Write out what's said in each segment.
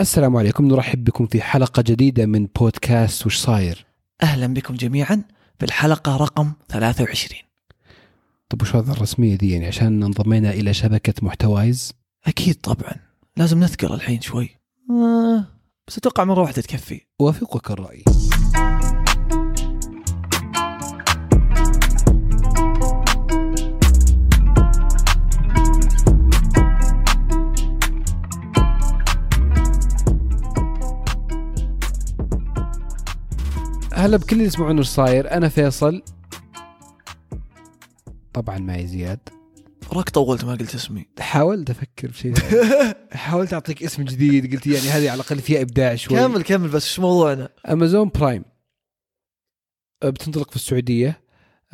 السلام عليكم. نرحب بكم في حلقة جديدة من بودكاست وش صاير؟ أهلا بكم جميعا في الحلقة رقم 23 طب وش هذا الرسمية دي يعني؟ عشان انضمينا إلى شبكة محتوايز؟ أكيد طبعا. لازم نذكر الحين شوي. آه بس أتوقع مره واحدة تكفي. وافقك الرأي. هلا بكل اللي يسمعون وش صاير أنا فيصل. طبعا معي زياد. وراك طولت ما قلت اسمي. حاولت أفكر بشيء حاولت أعطيك اسم جديد قلت يعني هذه على الأقل فيها إبداع شوي. كمل كمل بس إيش موضوعنا؟ Amazon Prime. أه، بتنطلق في السعودية.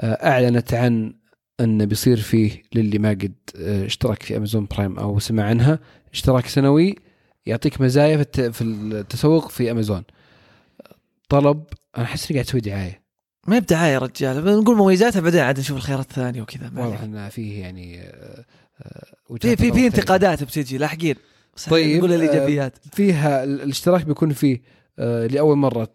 أه، أعلنت عن أن بيصير فيه للي ما قد أه، اشترك في Amazon Prime أو سمع عنها اشتراك سنوي. يعطيك مزايا في التسوق في أمازون. طلب أنا أحس إني قاعد أسوي دعاية. ما يبدا يا رجال بنقول مميزاتها بعدين عاد نشوف الخيارات الثانية وكذا واضح عليك. إن فيه يعني أه، أه، في في في. انتقادات بتجي لاحقين. طيب، نقول الإيجابيات. فيها ال- الاشتراك بيكون فيه آه، لأول مرة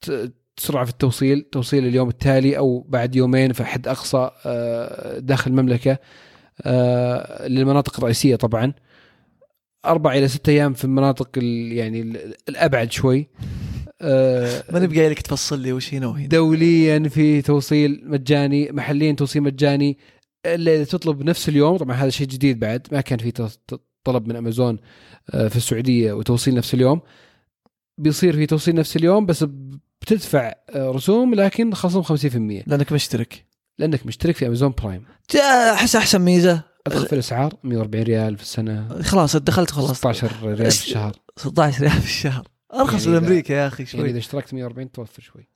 ت- سرعه في التوصيل توصيل اليوم التالي أو بعد يومين في حد أقصى آه، داخل المملكة آه، للمناطق الرئيسية طبعا. أربع إلى ستة أيام في المناطق ال- يعني ال- الأبعد شوي. آه، ما نبقى لك تفصل لي وش هنا وهنا. دوليا في توصيل مجاني محليا توصيل مجاني إلا إذا تطلب نفس اليوم. طبعا هذا شيء جديد بعد ما كان في طلب من أمازون آه، في السعودية وتوصيل نفس اليوم. بيصير في توصيل نفس اليوم بس بتدفع آه، رسوم لكن خصم 50% لأنك مشترك. لأنك مشترك في Amazon Prime. أحس أحسن ميزة. أدخل في الأسعار 140 ريال في السنة. خلاص دخلت خلاص. 16 ريال في الشهر. 16 ريال في الشهر. أرخص يعني من أمريكا يا أخي يعني شوي إذا اشتركت 140 توفر شوي.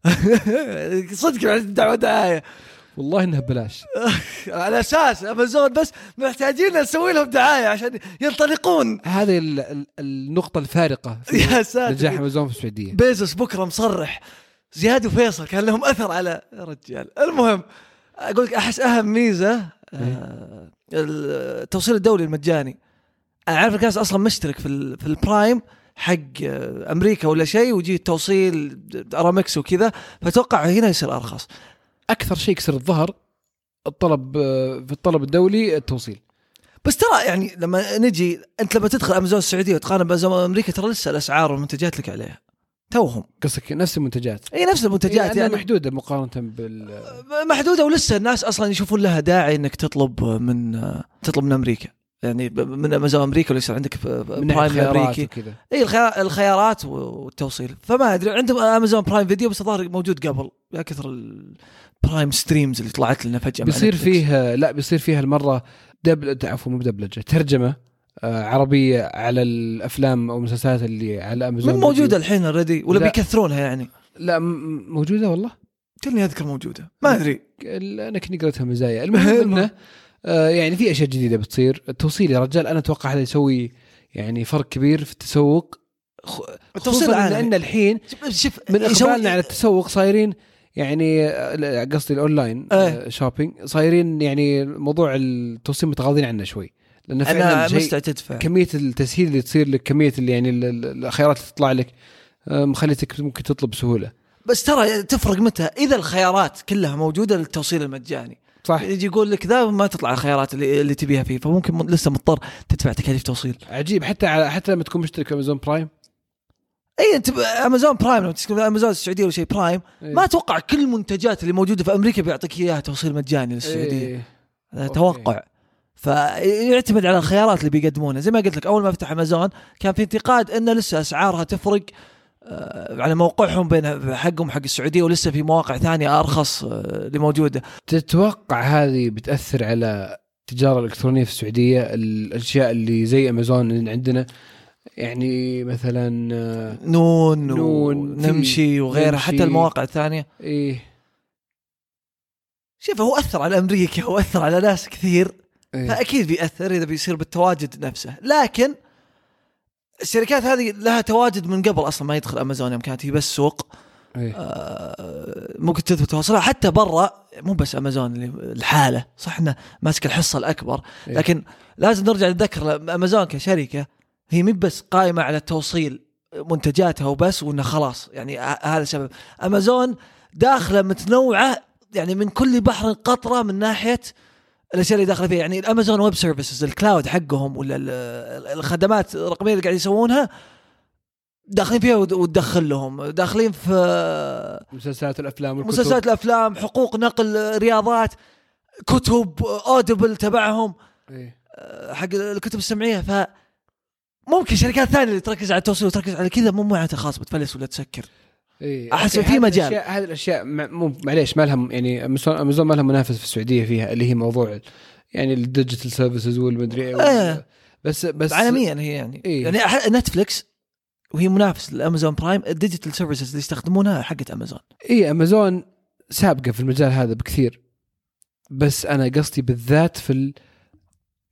صدق دعوه دعايه والله إنها ببلاش. على أساس أمازون بس محتاجين نسوي لهم دعاية عشان ينطلقون. هذه ال- ال- النقطة الفارقة في يا نجاح ساتر أمازون في السعودية. بيزوس بكرة مصرح. زياد وفيصل كان لهم أثر على رجال المهم أقول لك أحس أهم ميزة آه، التوصيل الدولي المجاني. أنا عارف الناس أصلا مشترك في في ال Prime حق أمريكا ولا شيء ويجي التوصيل أرامكس وكذا فأتوقع هنا يصير أرخص. أكثر شيء يكسر الظهر الطلب في الطلب الدولي التوصيل. بس ترى يعني لما نجي أنت لما تدخل أمازون السعودية وتقارن بامازون أمريكا ترى لسه الأسعار والمنتجات لك عليها. توهم. قصدك نفس المنتجات؟ اي نفس المنتجات يعني يعني. محدودة مقارنة بال محدودة ولسه الناس أصلا يشوفون لها داعي إنك تطلب من تطلب من أمريكا. يعني من أمازون أمريكا ولا يصير عندك Prime أمريكي. إي الخيار- الخيارات والتوصيل. فما أدري عندهم Amazon Prime Video بس الظاهر موجود قبل يا كثر ال Prime streams اللي طلعت لنا فجأة بيصير. فيه لا بيصير فيها المرة دبل عفوا مو بدبلجة ترجمة آه، عربية على الأفلام أو المسلسلات اللي على أمازون من موجودة الحين already ولا لا. بيكثرونها يعني؟ لا موجودة والله؟ كلني أذكر موجودة. ما أدري. أنا كني قريتها مزايا المهم. إنه يعني في أشياء جديدة بتصير. التوصيل يا رجال أنا أتوقع هذا يسوي يعني فرق كبير في التسوق التوصيل. لأن الحين شوف- من إقبالنا على التسوق صايرين يعني آه، قصدي الأونلاين إيه. آه، shopping صايرين يعني موضوع التوصيل متغاضين عنه شوي. لأنه أنا فعلا شيء مستعد تدفع كمية التسهيل اللي تصير لك كمية اللي يعني ال- ال- الخيارات اللي تطلع لك آه، مخليتك ممكن تطلب بسهولة. بس ترى تفرق متى؟ إذا الخيارات كلها موجودة للتوصيل المجاني. صح. يجي يقول لك ذا ما تطلع الخيارات اللي, اللي تبيها فيه فممكن لسه مضطر تدفع تكاليف توصيل. عجيب. حتى على حتى لما تكون مشترك في امازون برايم اي أنت امازون برايم لما تشتري امازون السعودية ولا شيء برايم. ما أتوقع كل المنتجات اللي موجودة في أمريكا بيعطيك إياها توصيل مجاني للسعودية. هذا توقع. فيعتمد على الخيارات اللي بيقدمونها زي ما قلت لك أول ما فتح امازون كان في انتقاد إن لسه أسعارها تفرق على موقعهم بين حقهم حق السعودية ولسه في مواقع ثانية أرخص آه، اللي موجوده تتوقع هذه بتأثر على التجارة الإلكترونية في السعودية؟ الأشياء اللي زي أمازون اللي عندنا يعني مثلا آه، نون, نون، ونمشي وغيرها نمشي. حتى المواقع الثانية. إيه. شوف هو أثر على أمريكا واثر على ناس كثير إيه. فأكيد بيأثر إذا بيصير بالتواجد نفسه. لكن الشركات هذه لها تواجد من قبل أصلا ما يدخل أمازون يوم كانت هي بس سوق إيه. آه، ممكن تثبت تواصلها حتى برا مو بس أمازون اللي الحالة صح إنه ماسك الحصة الأكبر إيه. لكن لازم نرجع نتذكر أمازون كشركة هي مي بس قائمة على توصيل منتجاتها وبس وإنه خلاص يعني هذا السبب أمازون داخلة متنوعة يعني من كل بحر قطرة من ناحية الأشياء اللي داخلة فيها. يعني ال Amazon Web Services ال cloud حقهم ولا ال- ال- الخدمات الرقمية اللي قاعد يسوونها داخلين فيها وتدخل لهم. داخلين في مسلسلات الأفلام والكتب. مسلسلات الأفلام حقوق نقل رياضات كتب Audible تبعهم إيه. آه، حق الكتب السمعية. ف ممكن شركات ثانية اللي تركز على التوصيل وتركز على كذا مو معناته خلاص بتفلس ولا تسكر. إيه. أوكي، في مجال. هذه الأشياء مو معليش ما لها يعني امازون ما لها منافس في السعودية فيها اللي هي موضوع يعني ال digital services والمدري إيه إيه. بس بس عالميا هي يعني إيه. يعني نتفلكس وهي منافس للامازون برايم ال digital services اللي يستخدمونها حقت أمازون إي أمازون سابقة في المجال هذا بكثير بس أنا قصدي بالذات في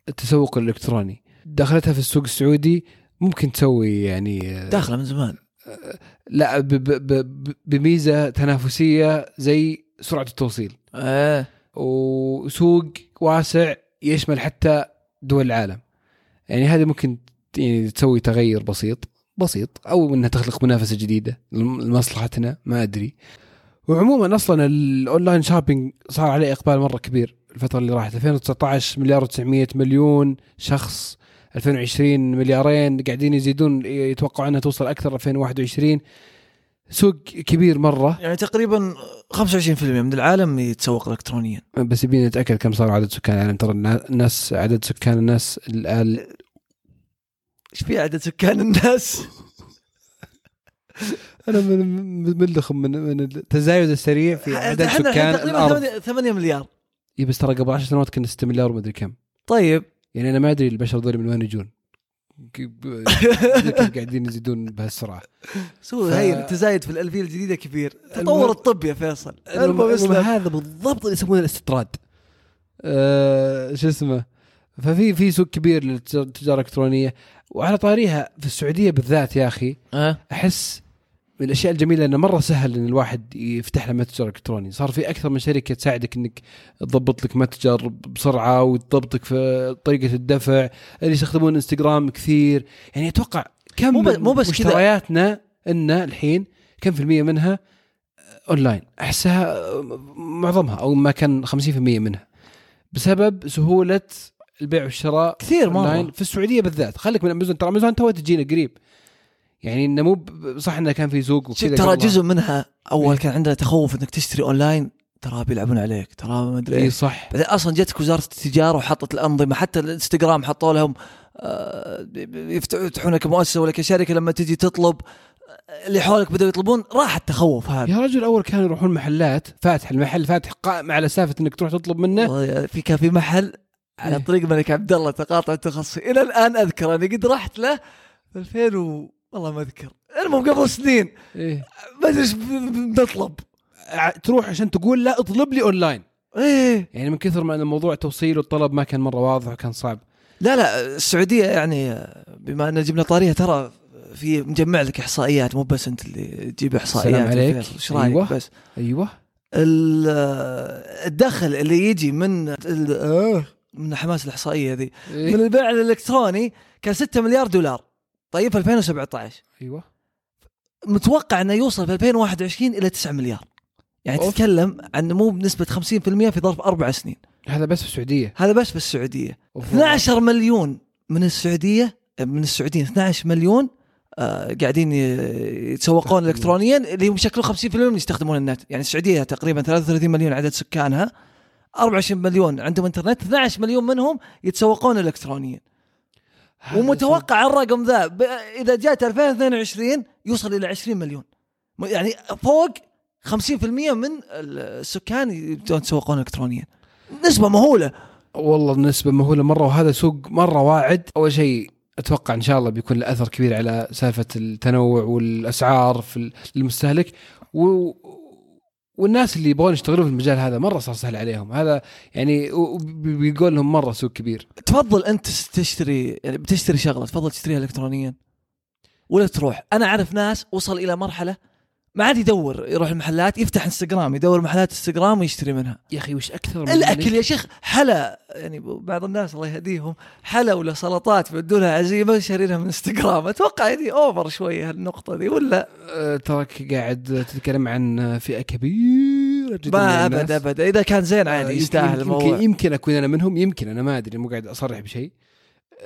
التسوق الإلكتروني دخلتها في السوق السعودي ممكن تسوي يعني آه، داخلة من زمان لا ب- ب- ب- بميزة تنافسية زي سرعة التوصيل. إيه وسوق واسع يشمل حتى دول العالم. يعني هذه ممكن يعني تسوي تغير بسيط بسيط أو إنها تخلق منافسة جديدة لمصلحتنا ما أدري. وعموما أصلا ال online shopping صار عليه إقبال مرة كبير الفترة اللي راحت. 2019 مليار و900 مليون شخص 2020 مليارين قاعدين يزيدون يتوقعوا إنها توصل أكثر 2021 سوق كبير مرة. يعني تقريبا 25% من العالم يتسوق الكترونيا. بس يبينا نتأكد كم صار عدد سكان العالم. ترى النا- الناس عدد سكان الناس إيش في عدد سكان الناس؟ أنا من ملخم من من التزايد السريع في عدد سكان تقريبا الأرض. 8 8 مليار. إي بس ترى قبل 10 سنوات كنا 6 مليار ومدري كم. طيب. يعني أنا ما أدري البشر ذول من وين يجون. قاعدين يزيدون بهالسرعة. سوى ف- هي التزايد في الألفية الجديدة كبير. تطور الطب يا فيصل. المهم اسلم. هذا بالضبط اللي يسمونه الاستطراد. آه شو اسمه؟ ففي في سوق كبير للتجارة الإلكترونية. وعلى طاريها في السعودية بالذات يا أخي أه؟ أحس من الأشياء الجميلة إنه مرة سهل إن الواحد يفتح له متجر إلكتروني، صار في أكثر من شركة تساعدك إنك تضبط لك متجر بسرعة وتضبطك في طريقة الدفع، اللي يستخدمون إنستغرام كثير، يعني أتوقع كم مو بس. مشترياتنا ان الحين كم في المية منها أونلاين، أحسها معظمها أو ما كان 50% منها. بسبب سهولة البيع والشراء كثير. أونلاين في السعودية بالذات، خليك من أمازون. ترى Amazon two تجينا قريب. يعني إنه مو صح إنه كان في سوق شوف وكذا ترى. جزء منها أول إيه. كان عندنا تخوف إنك تشتري أونلاين ترى بيلعبون عليك ترى ما أدري اي صح بعدين أصلا جتك وزارة التجارة وحطت الأنظمة حتى الإنستغرام حطوا لهم آه، يفتحونك مؤسسة ولا كشركة لما تجي تطلب آه، اللي حولك بدأوا يطلبون راح التخوف هذا يا رجل أول كانوا يروحون محلات فاتح المحل فاتح قائم على سالفه إنك تروح تطلب منه في كان في محل على إيه. طريق الملك عبد الله تقاطع التخصصي إلى الآن أذكر اني قد رحت له في 2000 و... والله ما أذكر. المهم قبل سنين. إيه. ما أدري إيش ب- ب- نطلب ع- تروح عشان تقول لا اطلب لي اونلاين إيه. يعني من كثر ما إن الموضوع التوصيل والطلب ما كان مرة واضح وكان صعب. لا لا السعودية يعني بما إن جبنا طاريها ترى في مجمع لك إحصائيات مو بس أنت اللي تجيب إحصائيات سلام عليك. إيش رأيك أيوة. بس؟ أيوه. ال- الدخل اللي يجي من من حماس الإحصائية ذي من إيه. البيع الإلكتروني كان 6 مليار دولار. طيب في 2017 أيوه. متوقع إنه يوصل في 2021 إلى 9 مليار. يعني أوف. تتكلم عن نمو بنسبة 50% في ظرف أربع سنين. هذا بس في السعودية. هذا بس بالسعوديه أوف. 12 مليون من السعودية من السعوديين 12 مليون آه قاعدين يتسوقون الكترونيا اللي هم يشكلون 50% من يستخدمون النت. يعني السعودية تقريبا 33 مليون عدد سكانها. 24 مليون عندهم إنترنت 12 مليون منهم يتسوقون الكترونيا. ومتوقع الرقم ذا ب- إذا جات 2022 يوصل إلى 20 مليون. يعني فوق 50% من السكان يبدون يتسوقون الكترونيا. نسبة مهولة. والله النسبة مهولة مرة وهذا سوق مرة واعد. أول شيء أتوقع إن شاء الله بيكون له أثر كبير على سالفة التنوع والأسعار في ال- للمستهلك و والناس اللي يبغون يشتغلون في المجال هذا مرة صار سهل عليهم. هذا يعني بيقول لهم مرة سوق كبير. تفضل أنت تشتري يعني بتشتري شغلة تفضل تشتريها الكترونيا. ولا تروح. أنا أعرف ناس وصل إلى مرحلة ما عاد يدور يروح المحلات يفتح انستغرام يدور محلات انستغرام ويشتري منها. يا أخي وش أكثر من الأكل؟ يا شيخ حلا يعني بعض الناس الله يهديهم حلا ولا سلطات بيدوا لها عزيمه شارينها من انستغرام أتوقع يعني over شوية هالنقطة دي ولا؟ آه، تراك قاعد تتكلم عن فئة كبيرة جدا ما من الناس. أبد. ابد إذا كان زين آه، عادي يمكن- يستاهل يمكن, الموضوع. يمكن, يمكن أكون أنا منهم يمكن أنا ما أدري مو قاعد أصرح بشيء.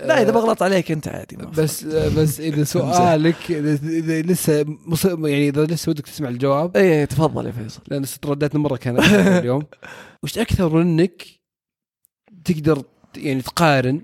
لا إذا آه، بغلط عليك أنت عادي ما في بس بس إذا سؤالك إذا لسه مص- يعني إذا لسه ودك تسمع الجواب. إيه تفضل يا فيصل. لأن ست رداتنا مرة كانت اليوم. وش أكثر إنك تقدر يعني تقارن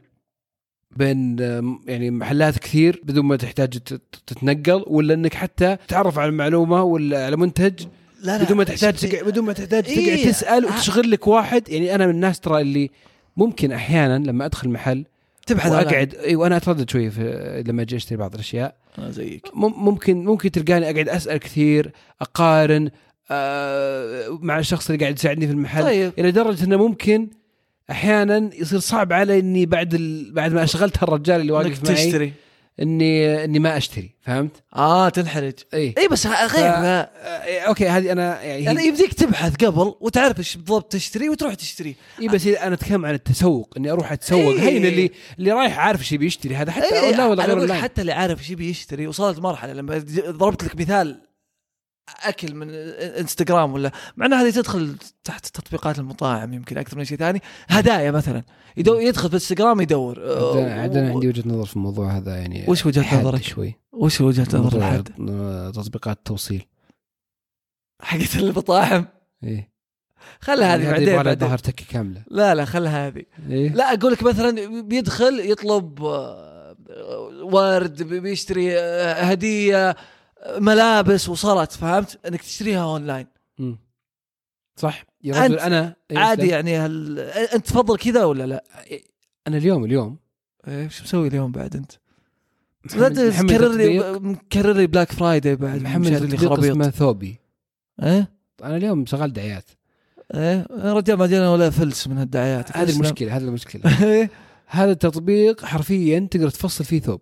بين يعني محلات كثير بدون ما تحتاج تت- تتنقل ولا إنك حتى تعرف على المعلومة ولا على منتج لا بدون ما تحتاج تقع بدون ما تحتاج تقعد إيه. تسأل آه. وتشغل لك واحد. يعني أنا من الناس ترى اللي ممكن أحيانا لما أدخل محل تبحث واقعد إي وأنا أتردد شوي في لما أجي أشتري بعض الأشياء. آه، زيك. مم- ممكن ممكن تلقاني أقعد أسأل كثير أقارن آه مع الشخص اللي قاعد يساعدني في المحل طيب. إلى درجة إنه ممكن أحيانا يصير صعب علي إني بعد ال... بعد ما أشغلت هالرجال اللي واقف معي تشتري. إني إني ما أشتري فهمت؟ آه تنحرج إي إي بس غير ف-. آه، أوكي هذه أنا يعني يعني هي... يبديك تبحث قبل وتعرف إيش بالضبط تشتري وتروح تشتري إيه بس أنا أتكلم عن التسوق إني أروح أتسوق إيه. هين اللي اللي رايح عارف إيش بيشتري هذا حتى إيه، لا ولا غير. حتى اللي عارف إيش يبي يشتري وصلت مرحلة لما ضربت لك مثال أكل من إنستغرام ولا مع ان هذه تدخل تحت تطبيقات المطاعم يمكن أكثر من شيء ثاني. هدايا مثلا. يدو يدخل في إنستغرام يدور. عاد- أنا عندي وجهة نظر في الموضوع هذا يعني وش حاد نظرك؟ شوي. وش وجهة نظر تطبيقات التوصيل حقت المطاعم؟ إيه. خلها هذه بعدين, على بعدين. ظهر تكه كاملة. لا لا خلها هذه. إيه. لا أقول لك مثلا بيدخل يطلب آه، ورد بيشتري آه، هدية ملابس وصلت فهمت إنك تشتريها أونلاين. صح يا رجل أنا إيه، عادي. يعني هل... أنت تفضل كذا ولا لا؟ أنا اليوم اليوم إيه إيش مسوي اليوم بعد أنت؟ لا تكرر تطبيق لي مكرر لي Black Friday بعد محمد مشاري لي تطبيق خرابيط اسمه ثوبي إيه أنا اليوم شغال دعايات إيه يا رجال ما جانا ولا فلس من هالدعايات هذه تسلم. المشكلة هذه المشكلة إيه. هذا التطبيق حرفيا تقدر تفصل فيه ثوب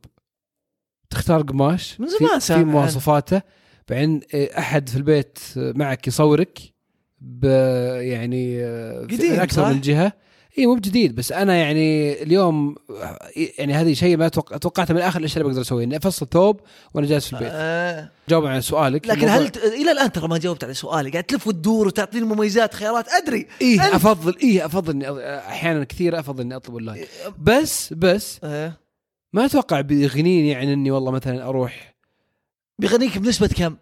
تختار قماش من في- زمان في عنه. مواصفاته بعدين إيه، أحد في البيت معك يصورك ب يعني آه، في قديم، أكثر صح؟ من جهة إي مو بجديد بس أنا يعني اليوم آه، يعني هذه شيء ما توق- توقعته من آخر الأشياء اللي بقدر اسويه إني أفصل ثوب وأنا جالس في البيت آه. جاوب على سؤالك لكن الموضوع- هل ت... إلى الآن ترى ما جاوبت على سؤالي قاعد تلف وتدور وتعطيني مميزات خيارات أدري إيه أنت- افضل إيه أفضل إني أحيانا كثيرة أفضل إني أطلب اونلاين بس بس إيه. ما أتوقع بيغنيني عن إني والله مثلا أروح. بيغنيك بنسبة كم؟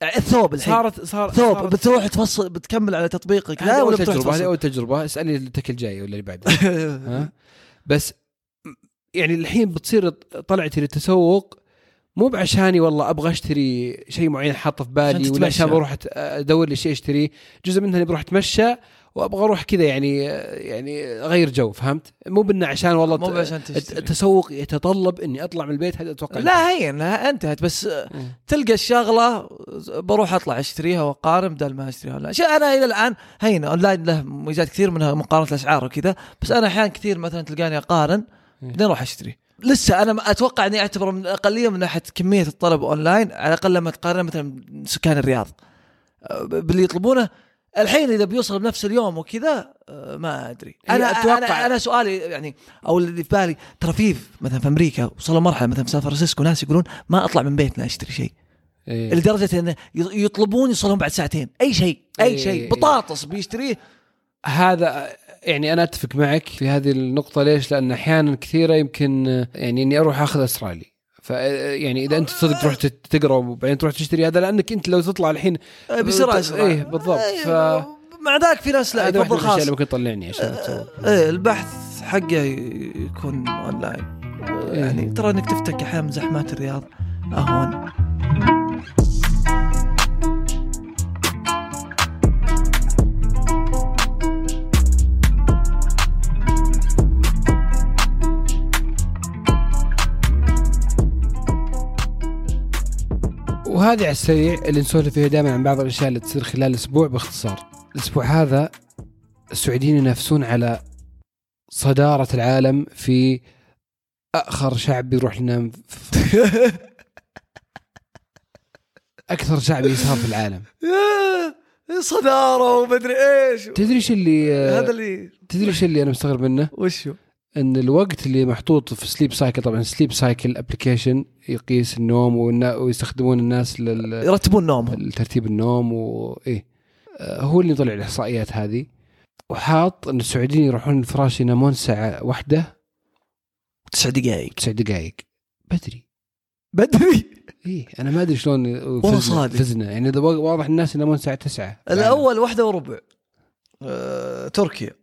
يعني الثوب الحين. صارت صار ثوب صارت- بتروح تفصل بتكمل على تطبيقك. لا ولا تجربة هذه أول تجربة. اسألني التك الجاي ولا اللي بعده. ها؟ بس يعني الحين بتصير طلعتي للتسوق مو بعشاني والله أبغى أشتري شيء معين حاطه في بالي عشان ولا عشان. بروح أدور لي شيء اشتريه جزء منها إني بروح أتمشى وأبغى أروح كذا يعني يعني أغير جو فهمت؟ مو بإنه عشان والله مو عشان تشتري. التسوق يتطلب إني أطلع من البيت هذا أتوقع لا هين لا أنتهت بس. تلقى الشغلة بروح أطلع أشتريها وأقارن بدل ما أشتريها. شيء أنا إلى الآن هين أونلاين له مميزات كثير منها مقارنة الأسعار وكذا بس أنا أحيانا كثير مثلا تلقاني أقارن بعدين أروح أشتري. لسه أنا ما- أتوقع إني أعتبره من الاقليه من ناحية كمية الطلب أونلاين على الأقل لما تقارن مثلا سكان الرياض. أه، باللي يطلبونه الحين إذا بيوصل بنفس اليوم وكذا أه، ما أدري أنا أتوقع- أنا أنا سؤالي يعني أو اللي في بالي ترى في مثلا في أمريكا وصلوا مرحلة مثلا في سان فرانسيسكو ناس يقولون ما أطلع من بيتنا أشتري شيء إيه. لدرجة انه يطلبون يوصلون بعد ساعتين أي شيء أي إيه. شيء بطاطس بيشتريه هذا يعني أنا أتفق معك في هذه النقطة ليش؟ لأن أحيانا كثيرة يمكن يعني إني أروح أخذ اسرائيلي ف يعني إذا أنت صدق تروح تقرأ وبعدين تروح تشتري هذا لأنك أنت لو تطلع الحين بسرعة إيه، بالضبط. ف- مع ذاك في ناس لا يفضل خاص اللي ممكن تطلعني عشان أتسوق. إيه البحث حقه يكون اونلاين إيه. يعني ترى إنك تفتك أحيانا من زحمات الرياض أهون وهذه على السريع اللي نسولف فيها دائما عن بعض الأشياء اللي تصير خلال الأسبوع باختصار. الأسبوع هذا السعوديين ينافسون على صدارة العالم في أخر شعب بيروح في- أكثر شعب يسهر في العالم صدارة ومدري إيش تدري إيش اللي هذا اللي تدري إيش اللي أنا مستغرب منه؟ وشو؟ إن الوقت اللي محطوط في Sleep Cycle طبعا Sleep Cycle application يقيس النوم ويستخدمون الناس لل يرتبون نومهم. ترتيب النوم وايه آه، هو اللي طلع الإحصائيات هذه. وحاط إن السعوديين يروحون الفراش ينامون الساعة واحدة. تسع دقائق تسع دقائق بدري. بدري؟ إيه أنا ما أدري شلون والله فزنا, صادق. فزنا. يعني واضح الناس ينامون الساعة 9 الأول واحدة وربع. آه، تركيا.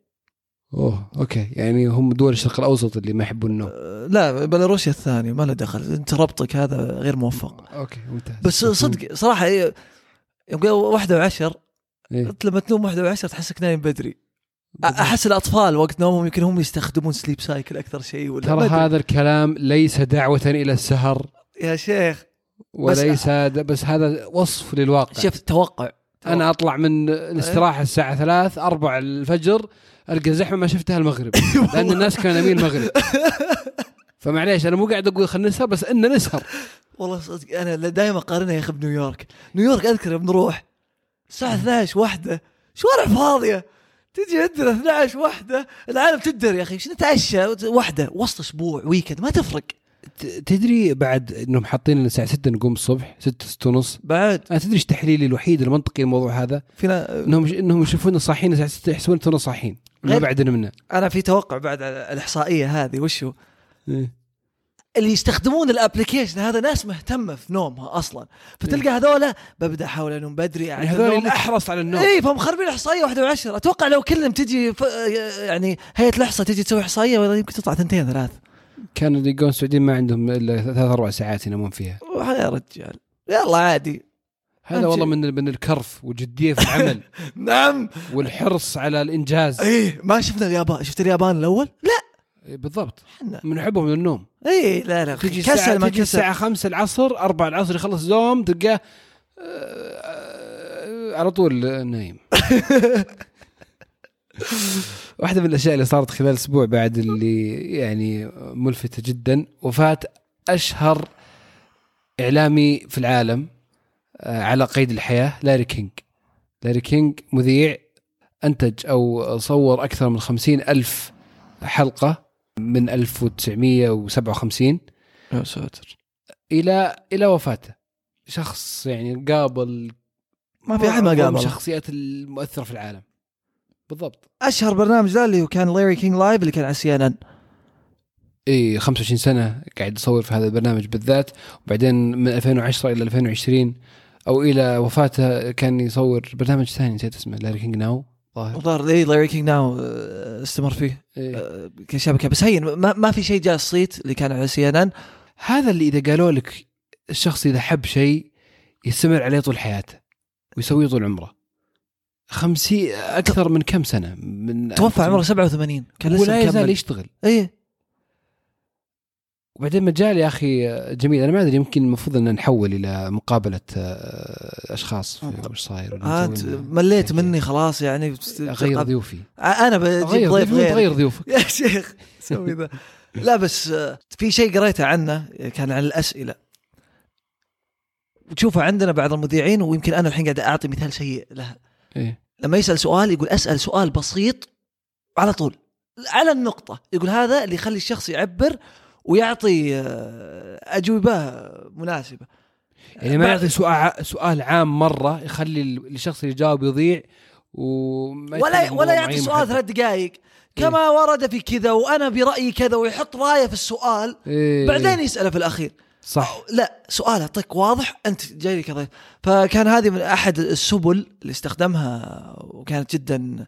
أوه أوكي. يعني هم دول الشرق الأوسط اللي ما يحبون النوم. آه، لا بيلاروسيا الثانية ما له دخل. أنت ربطك هذا غير موفق. أوكي ممتاز. بس صدق صراحة إيه، يوم واحدة وعشر إيه. لما تنوم واحدة وعشر تحسك نايم بدري. أحس الأطفال وقت نومهم يمكن هم يستخدمون Sleep Cycle أكثر شيء ولا ترى. هذا الكلام ليس دعوة إلى السهر. يا شيخ. وليس هذا بس هذا وصف للواقع. شوف توقع. أنا أطلع من الاستراحة الساعة ثلاث أربع الفجر ألقى زحمة ما شفتها المغرب. لأن الناس كانوا نايمين المغرب. فمعليش أنا مو قاعد أقول خلينا نسهر بس إن نسهر. والله صدق أنا دائما أقارنها يا أخي بنيويورك نيويورك أذكر بنروح الساعة 12 واحدة. شوارع فاضية. تجي عندنا 12 واحدة. العالم تدر يا أخي إيش نتعشى واحدة وسط أسبوع ويكند ما تفرق. تدري بعد إنهم حاطين الساعة 6 نقوم الصبح 6 6 ونص. بعد. أنا تدري إيش تحليلي الوحيد المنطقي للموضوع هذا؟ فينا إنهم إنهم يشوفون صاحيين الساعة 6 يحسبون تونا صاحيين. ما بعد نمنا أنا في توقع بعد على الإحصائية هذه وشو؟ إيه. اللي يستخدمون ال application هذا ناس مهتمة في نومها أصلا. فتلقى هذولا ببدأ احاول انوم بدري يعني هذول نومي. الاحرص على النوم. اي فهم خربين إحصائية واحدة وعشرة. أتوقع لو كلهم تجي ف... يعني هيئة الاحصاء تجي تسوي إحصائية يمكن تطلع ثنتين ثلاث. كانوا اللي يقولون السعوديين ما عندهم إلا ثلاث أربع ساعات ينامون فيها. يا رجال. يلا عادي. هذا والله من من الكرف والجديه في العمل. نعم. والحرص على الإنجاز. إيه ما شفنا اليابان شفت اليابان الأول؟ لا. إيه، بالضبط. من نحبهم للنوم اي لا لا تجي كسل الساعة ما تجي كسل. الساعة 5 العصر 4 العصر يخلص زوم تلقاه آه، آه، على طول نايم. واحدة من الأشياء اللي صارت خلال أسبوع بعد اللي يعني ملفتة جدا وفاة أشهر إعلامي في العالم آه، على قيد الحياة لاري كينج لاري كينج مذيع أنتج أو صور أكثر من خمسين ألف حلقة من 1957 يا ساتر. إلى إلى وفاته. شخص يعني قابل ما في أحد ما معظم قابله. الشخصيات المؤثرة في العالم. بالضبط. أشهر برنامج له اللي هو كان Larry King Live اللي كان على CNN اي 25 سنة قاعد يصور في هذا البرنامج بالذات. وبعدين من 2010 إلى 2020 أو إلى وفاته كان يصور برنامج ثاني نسيت اسمه Larry King Now ظاهر. الظاهر اي Larry King Now آه، استمر فيه. إيه. آه، كشبكه بس هين ما, ما في شيء جاء الصيت اللي كان على CNN هذا اللي إذا قالوا لك الشخص إذا حب شيء يستمر عليه طول حياته ويسويه طول عمره. خمسين أكثر من كم سنة؟ من توفى عمره 87 كان لسه ولا يزال يشتغل. إيه. وبعدين مجال يا أخي جميل. أنا ما أدري يمكن المفروض أن نحول إلى مقابلة آه، اشخاس في وش صاير آه، مليت مني خلاص يعني. أغير ضيوفي. أنا بجيب ضيف غير تغير ضيوفك. يا شيخ سوي ذا. لا بس آه، في شيء قريته عنه كان عن الأسئلة. تشوفه عندنا بعض المذيعين ويمكن أنا الحين قاعد أعطي مثال سيء لها. إيه. لما يسأل سؤال يقول أسأل سؤال بسيط على طول على النقطة يقول هذا اللي يخلي الشخص يعبر ويعطي آه، أجوبة مناسبة يعني ما يعطي سؤال سؤال عام مرة يخلي الشخص اللي يجاوب يضيع وما ولا ولا يعطي سؤال. ثلاث دقائق كما ورد في كذا وأنا برأيي كذا ويحط راية في السؤال إيه. بعدين يساله في الأخير صح. لا سؤال أعطيك واضح أنت جاي لي كضيف فكان هذه من أحد السبل اللي استخدمها وكانت جدا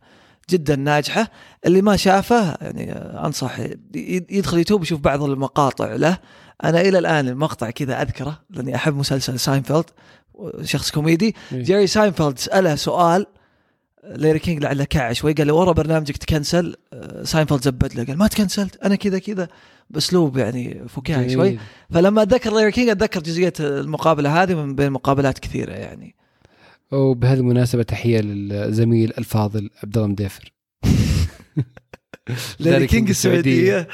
جدا ناجحة. اللي ما شافه يعني أنصح يدخل يوتيوب يشوف بعض المقاطع له. أنا إلى الآن المقطع كذا أذكره لأني أحب مسلسل ساينفيلد شخص كوميدي. إيه. جيري ساينفيلد سأله سؤال ليري كينج لعله كعش شوي قال له ورا برنامجك تكنسل. آه، ساينفيلد زبد له قال ما تكنسلت أنا كذا كذا بأسلوب يعني فكاهي شوي. فلما اتذكر ليري كينج أتذكر جزئية المقابلة هذه من بين مقابلات كثيرة يعني. وبهذه المناسبة تحية للزميل الفاضل عبد الله مدافر. ليري كينج السعودية.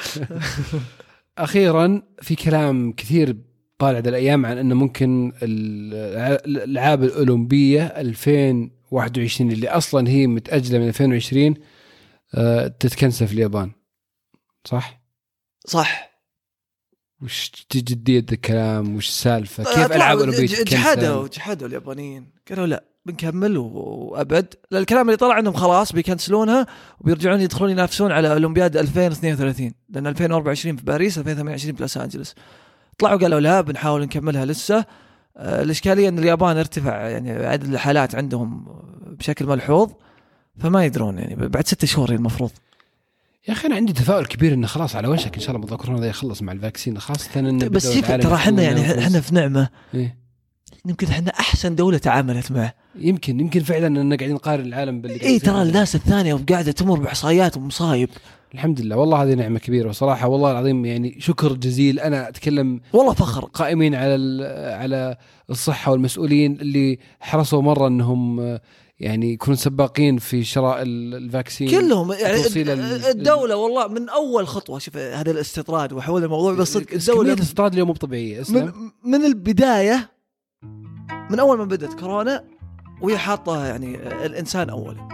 أخيرا في كلام كثير طالع الأيام عن أنه ممكن ال- الألعاب الأولمبية 2021 اللي أصلا هي متأجلة من 2020 آه، تتكنسل في اليابان. صح؟ صح. وش جديه ذا الكلام؟ وش السالفة؟ كيف ج- تتكنسل؟ جحدوا جحدوا اليابانيين. قالوا لا بنكمل و- وأبد. لأن الكلام اللي طلع عندهم خلاص بيكنسلونها وبيرجعون يدخلون ينافسون على أولمبياد 2032 لأن 2024 في باريس 2028 في لوس أنجلوس. طلعوا قالوا لا بنحاول نكملها لسه. الإشكالية إن اليابان ارتفع يعني عدد الحالات عندهم بشكل ملحوظ فما يدرون يعني بعد ستة شهور المفروض يا أخي أنا عندي تفاؤل كبير إنه خلاص على وشك إن شاء الله موضوع كورونا يخلص مع الفاكسين خاصة انه بس شوف ترى إحنا يعني. إحنا في نعمة إيه؟ يمكن إحنا أحسن دولة تعاملت معه يمكن يمكن فعلا اننا قاعدين نقارن العالم باللي إي. ترى الناس الثانية قاعدة تمر بإحصائيات ومصايب. الحمد لله. والله هذه نعمة كبيرة وصراحه والله العظيم يعني شكر جزيل. أنا أتكلم والله فخر. قائمين على على الصحة والمسؤولين اللي حرصوا مرة إنهم يعني يكونوا سباقين في شراء ال- الفاكسين. كلهم. يعني الدولة والله من أول خطوة. شوف هذا الاستطراد وحول الموضوع. بس صدق الدولة الاستطراد اليوم مو طبيعية. من, من البداية من أول ما بدأت كورونا وهي حاطة يعني الإنسان اولا.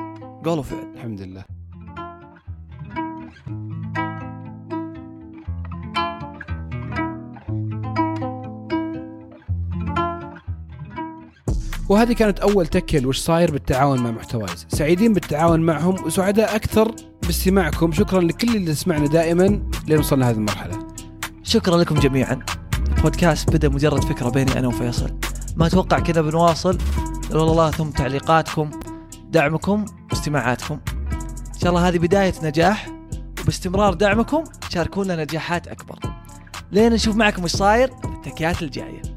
قول وفعل. الحمد لله. وهذه كانت أول تكل. وش صاير بالتعاون مع محتوايز؟ سعيدين بالتعاون معهم وسعداء أكثر باستماعكم. شكرا لكل اللي سمعنا دائما لين وصلنا هذه المرحلة. شكرا لكم جميعا. البودكاست بدأ مجرد فكرة بيني أنا وفيصل. ما أتوقع كذا بنواصل. لولا الله ثم تعليقاتكم دعمكم واستماعاتكم. إن شاء الله هذه بداية نجاح وباستمرار دعمكم شاركونا نجاحات أكبر. لين نشوف معكم وش صاير التكيات الجاية.